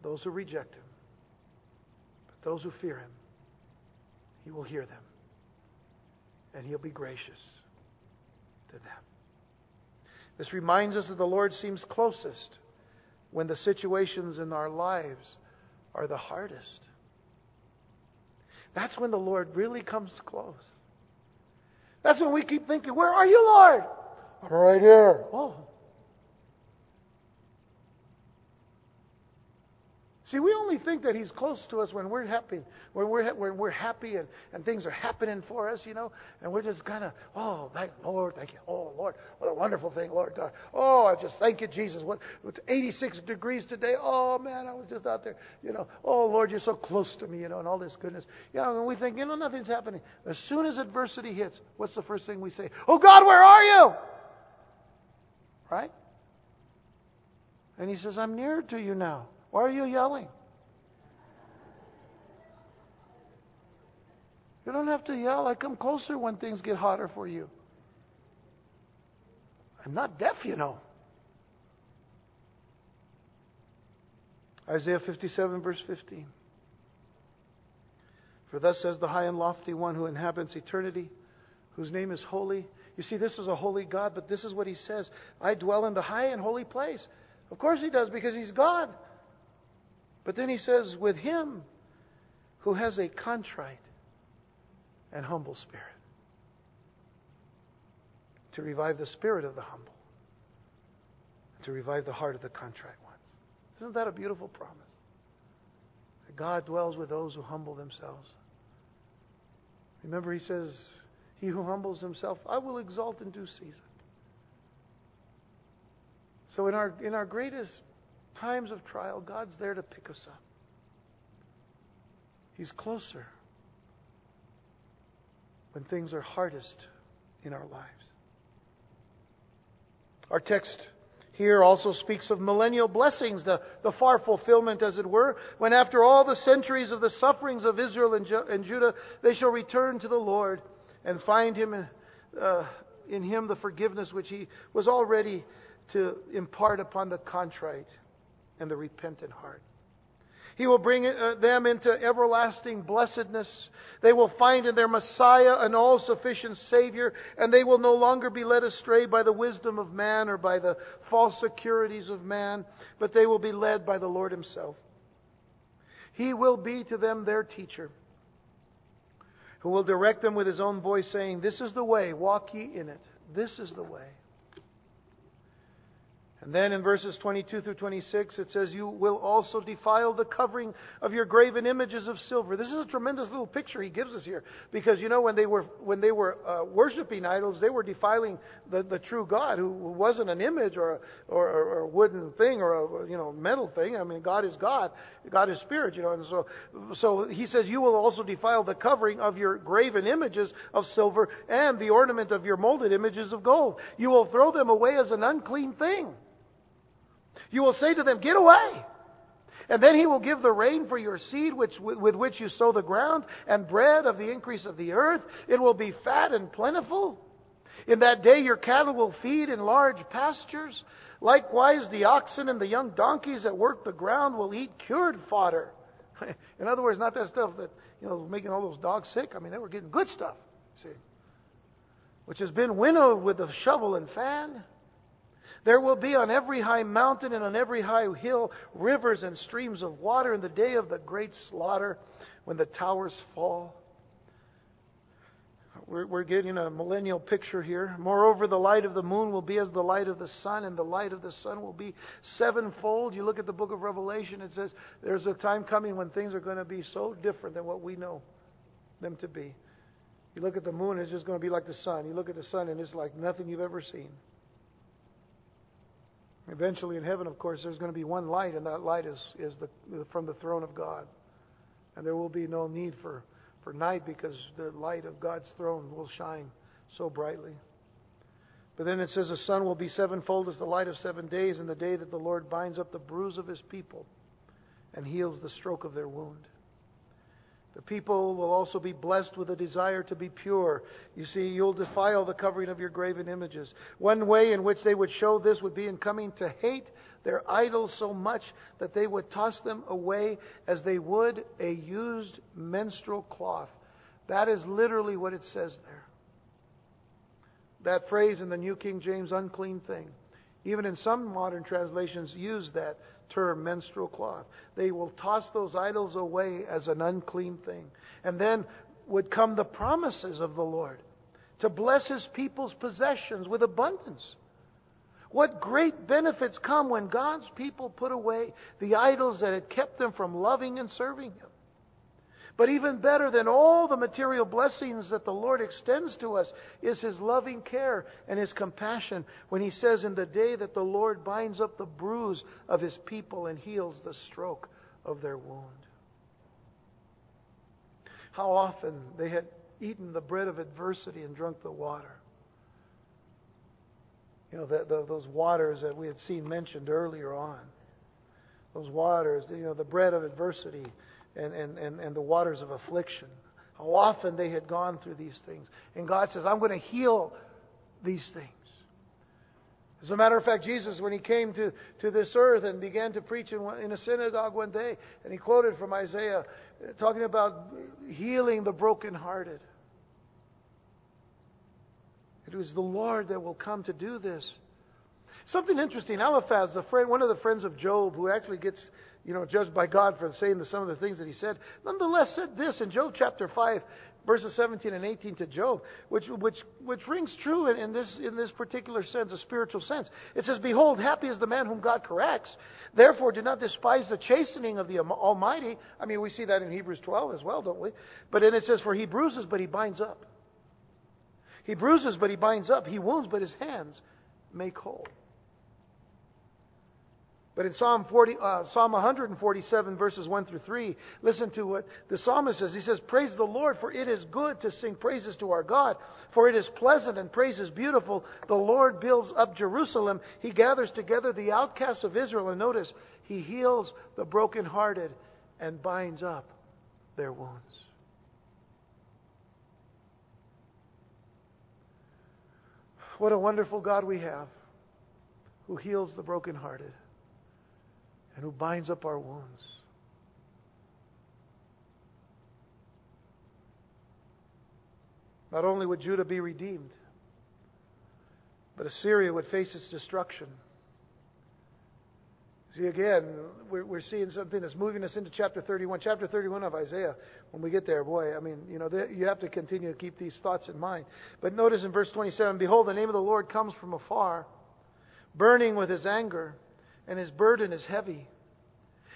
those who reject Him. But those who fear Him, He will hear them, and He'll be gracious to them. This reminds us that the Lord seems closest when the situations in our lives are the hardest. That's when the Lord really comes close. That's when we keep thinking, Where are you, Lord? I'm right here. Oh, See, we only think that He's close to us when we're happy, when we're when we're happy and, and things are happening for us, you know, and we're just kind of, oh, thank, Lord, thank you, oh Lord, what a wonderful thing, Lord, God. oh, I just thank you, Jesus. What, it's 86 degrees today. Oh man, I was just out there, you know. Oh Lord, you're so close to me, you know, and all this goodness. Yeah, and we think, you know, nothing's happening. As soon as adversity hits, what's the first thing we say? Oh God, where are you? Right? And He says, I'm nearer to you now. Why are you yelling? You don't have to yell. I come closer when things get hotter for you. I'm not deaf, you know. Isaiah 57, verse 15. For thus says the high and lofty one who inhabits eternity, whose name is holy. You see, this is a holy God, but this is what he says I dwell in the high and holy place. Of course he does, because he's God. But then he says, with him who has a contrite and humble spirit. To revive the spirit of the humble. To revive the heart of the contrite ones. Isn't that a beautiful promise? That God dwells with those who humble themselves. Remember, he says, He who humbles himself, I will exalt in due season. So, in our, in our greatest times of trial, God's there to pick us up. He's closer when things are hardest in our lives. Our text here also speaks of millennial blessings, the, the far fulfillment, as it were, when after all the centuries of the sufferings of Israel and, Ju- and Judah, they shall return to the Lord and find Him uh, in Him the forgiveness which He was already to impart upon the contrite and the repentant heart. He will bring uh, them into everlasting blessedness. They will find in their Messiah an all sufficient Savior, and they will no longer be led astray by the wisdom of man or by the false securities of man, but they will be led by the Lord Himself. He will be to them their teacher, who will direct them with His own voice, saying, This is the way, walk ye in it. This is the way. And then in verses 22 through 26, it says, You will also defile the covering of your graven images of silver. This is a tremendous little picture he gives us here. Because, you know, when they were, when they were uh, worshiping idols, they were defiling the, the true God, who wasn't an image or a, or, or a wooden thing or a you know, metal thing. I mean, God is God. God is spirit, you know. And so, so he says, You will also defile the covering of your graven images of silver and the ornament of your molded images of gold. You will throw them away as an unclean thing. You will say to them, Get away. And then he will give the rain for your seed, which, with which you sow the ground, and bread of the increase of the earth. It will be fat and plentiful. In that day your cattle will feed in large pastures. Likewise, the oxen and the young donkeys that work the ground will eat cured fodder. [laughs] in other words, not that stuff that you know was making all those dogs sick. I mean, they were getting good stuff. See, which has been winnowed with a shovel and fan. There will be on every high mountain and on every high hill rivers and streams of water in the day of the great slaughter when the towers fall. We're, we're, getting a millennial picture here. Moreover, the light of the moon will be as the light of the sun, and the light of the sun will be sevenfold. You look at the book of Revelation, it says there's a time coming when things are going to be so different than what we know them to be. You look at the moon, it's just going to be like the sun. You look at the sun, and it's like nothing you've ever seen. Eventually in heaven, of course, there's going to be one light, and that light is, is the, from the throne of God. And there will be no need for, for night because the light of God's throne will shine so brightly. But then it says the sun will be sevenfold as the light of seven days, in the day that the Lord binds up the bruise of his people and heals the stroke of their wound. The people will also be blessed with a desire to be pure. You see, you'll defile the covering of your graven images. One way in which they would show this would be in coming to hate their idols so much that they would toss them away as they would a used menstrual cloth. That is literally what it says there. That phrase in the New King James, unclean thing. Even in some modern translations, use that term, menstrual cloth. They will toss those idols away as an unclean thing. And then would come the promises of the Lord to bless his people's possessions with abundance. What great benefits come when God's people put away the idols that had kept them from loving and serving him. But even better than all the material blessings that the Lord extends to us is His loving care and His compassion when He says, In the day that the Lord binds up the bruise of His people and heals the stroke of their wound. How often they had eaten the bread of adversity and drunk the water. You know, the, the, those waters that we had seen mentioned earlier on. Those waters, you know, the bread of adversity and, and, and, and the waters of affliction. how often they had gone through these things. And God says, I'm going to heal these things. As a matter of fact, Jesus, when he came to, to this earth and began to preach in, in a synagogue one day, and he quoted from Isaiah, talking about healing the brokenhearted. It was the Lord that will come to do this. Something interesting. Eliphaz, the friend, one of the friends of Job, who actually gets, you know, judged by God for saying some of the things that he said, nonetheless said this in Job chapter five, verses 17 and 18 to Job, which, which, which rings true in, in, this, in this particular sense, a spiritual sense. It says, Behold, happy is the man whom God corrects. Therefore, do not despise the chastening of the Almighty. I mean, we see that in Hebrews 12 as well, don't we? But then it says, For he bruises, but he binds up. He bruises, but he binds up. He wounds, but his hands make whole. But in Psalm, 40, uh, Psalm 147, verses 1 through 3, listen to what the psalmist says. He says, Praise the Lord, for it is good to sing praises to our God, for it is pleasant and praise is beautiful. The Lord builds up Jerusalem. He gathers together the outcasts of Israel. And notice, He heals the brokenhearted and binds up their wounds. What a wonderful God we have who heals the brokenhearted and who binds up our wounds. Not only would Judah be redeemed, but Assyria would face its destruction. See, again, we're, seeing something that's moving us into chapter 31. Chapter 31 of Isaiah, when we get there, boy, I mean, you know, you have to continue to keep these thoughts in mind. But notice in verse 27 Behold, the name of the Lord comes from afar, burning with his anger and his burden is heavy.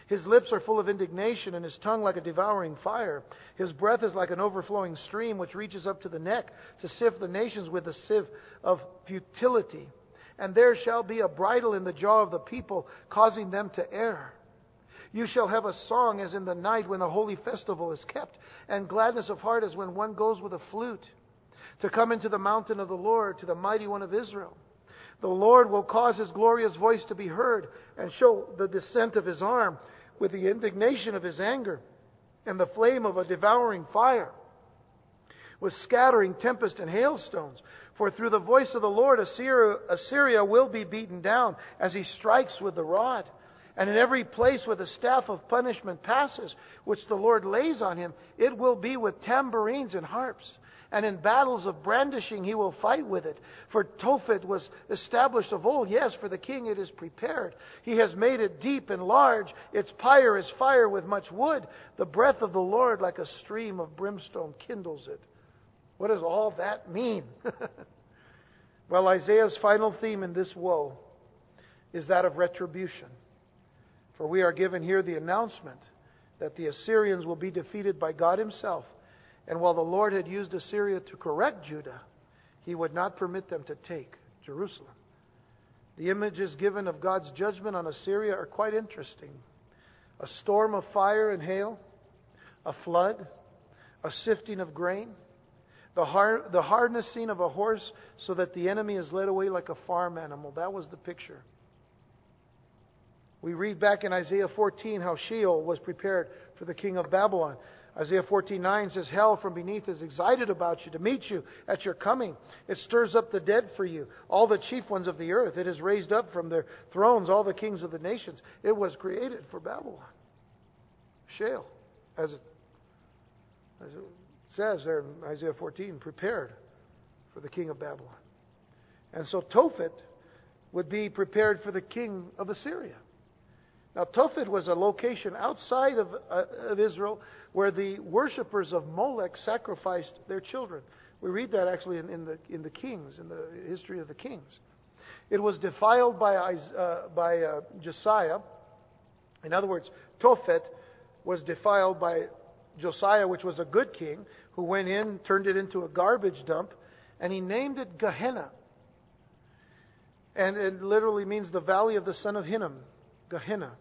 His lips are full of indignation, and his tongue like a devouring fire. His breath is like an overflowing stream which reaches up to the neck to sift the nations with a sieve of futility. And there shall be a bridle in the jaw of the people, causing them to err. You shall have a song as in the night when the holy festival is kept, and gladness of heart as when one goes with a flute, to come into the mountain of the Lord, to the mighty one of Israel. The Lord will cause his glorious voice to be heard and show the descent of his arm with the indignation of his anger and the flame of a devouring fire, with scattering tempest and hailstones. For through the voice of the Lord, Assyria, Assyria will be beaten down as he strikes with the rod. And in every place where the staff of punishment passes, which the Lord lays on him, it will be with tambourines and harps and in battles of brandishing he will fight with it. For Tophet was established of old. Yes, for the king it is prepared. He has made it deep and large. Its pyre is fire with much wood. The breath of the Lord, like a stream of brimstone, kindles it. What does all that mean? [laughs] well, Isaiah's final theme in this woe is that of retribution. For we are given here the announcement that the Assyrians will be defeated by God Himself and while the Lord had used Assyria to correct Judah, he would not permit them to take Jerusalem. The images given of God's judgment on Assyria are quite interesting a storm of fire and hail, a flood, a sifting of grain, the, hard, the harnessing of a horse so that the enemy is led away like a farm animal. That was the picture. We read back in Isaiah 14 how Sheol was prepared for the king of Babylon. Isaiah 14:9 says, "Hell from beneath is excited about you to meet you at your coming. It stirs up the dead for you, all the chief ones of the earth. It has raised up from their thrones all the kings of the nations. It was created for Babylon." Sheol, as it, as it says there in Isaiah 14, prepared for the king of Babylon. And so Tophet would be prepared for the king of Assyria. Now, Tophet was a location outside of, uh, of Israel where the worshippers of Molech sacrificed their children. We read that actually in, in, the, in the Kings, in the history of the Kings. It was defiled by, uh, by uh, Josiah. In other words, Tophet was defiled by Josiah, which was a good king, who went in, turned it into a garbage dump, and he named it Gehenna. And it literally means the valley of the son of Hinnom. Gehenna,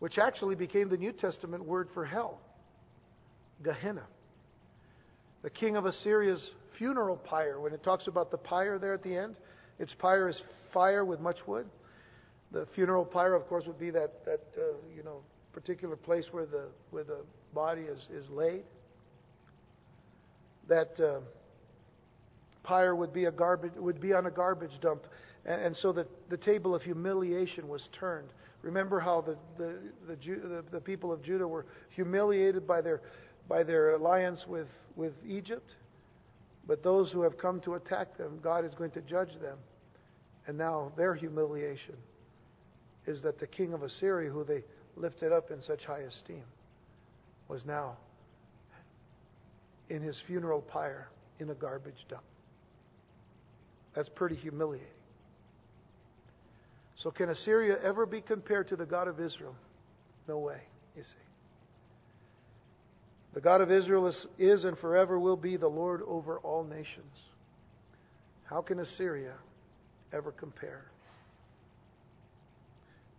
which actually became the New Testament word for hell. Gehenna. The king of Assyria's funeral pyre, when it talks about the pyre there at the end, its pyre is fire with much wood. The funeral pyre, of course, would be that, that uh, you know, particular place where the, where the body is, is laid. that uh, pyre would be a garbage would be on a garbage dump, and, and so the the table of humiliation was turned. Remember how the the the, the the people of Judah were humiliated by their by their alliance with with Egypt, but those who have come to attack them, God is going to judge them, and now their humiliation is that the king of Assyria, who they lifted up in such high esteem, was now in his funeral pyre in a garbage dump. That's pretty humiliating. So, can Assyria ever be compared to the God of Israel? No way, you see. The God of Israel is, is, and forever will be the Lord over all nations. How can Assyria ever compare?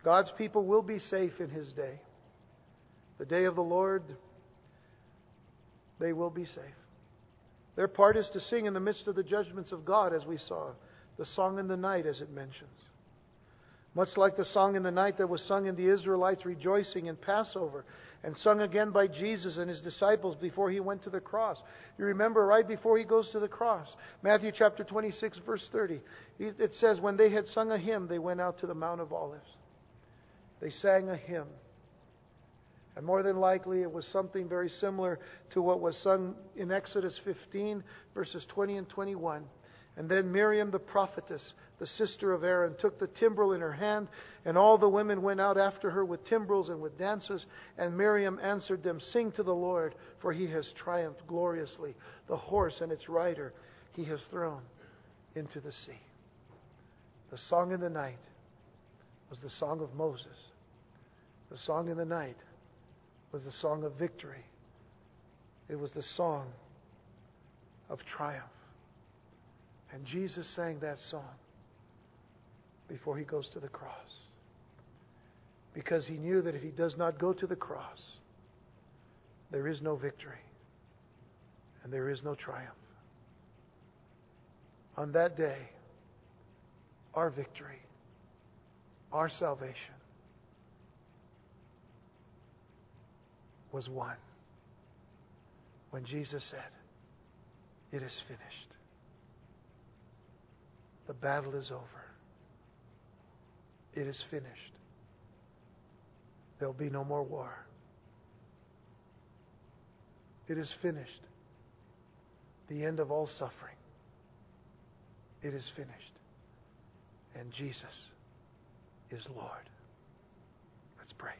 God's people will be safe in his day. The day of the Lord, they will be safe. Their part is to sing in the midst of the judgments of God, as we saw, the song in the night, as it mentions. Much like the song in the night that was sung in the Israelites rejoicing in Passover and sung again by Jesus and his disciples before he went to the cross. You remember right before he goes to the cross, Matthew chapter 26, verse 30. It says, When they had sung a hymn, they went out to the Mount of Olives. They sang a hymn. And more than likely, it was something very similar to what was sung in Exodus 15, verses 20 and 21. And then Miriam the prophetess, the sister of Aaron, took the timbrel in her hand, and all the women went out after her with timbrels and with dances. And Miriam answered them, Sing to the Lord, for he has triumphed gloriously. The horse and its rider he has thrown into the sea. The song in the night was the song of Moses. The song in the night was the song of victory. It was the song of triumph. And Jesus sang that song before he goes to the cross. Because he knew that if he does not go to the cross, there is no victory and there is no triumph. On that day, our victory, our salvation, was won when Jesus said, It is finished. The battle is over. It is finished. There'll be no more war. It is finished. The end of all suffering. It is finished. And Jesus is Lord. Let's pray.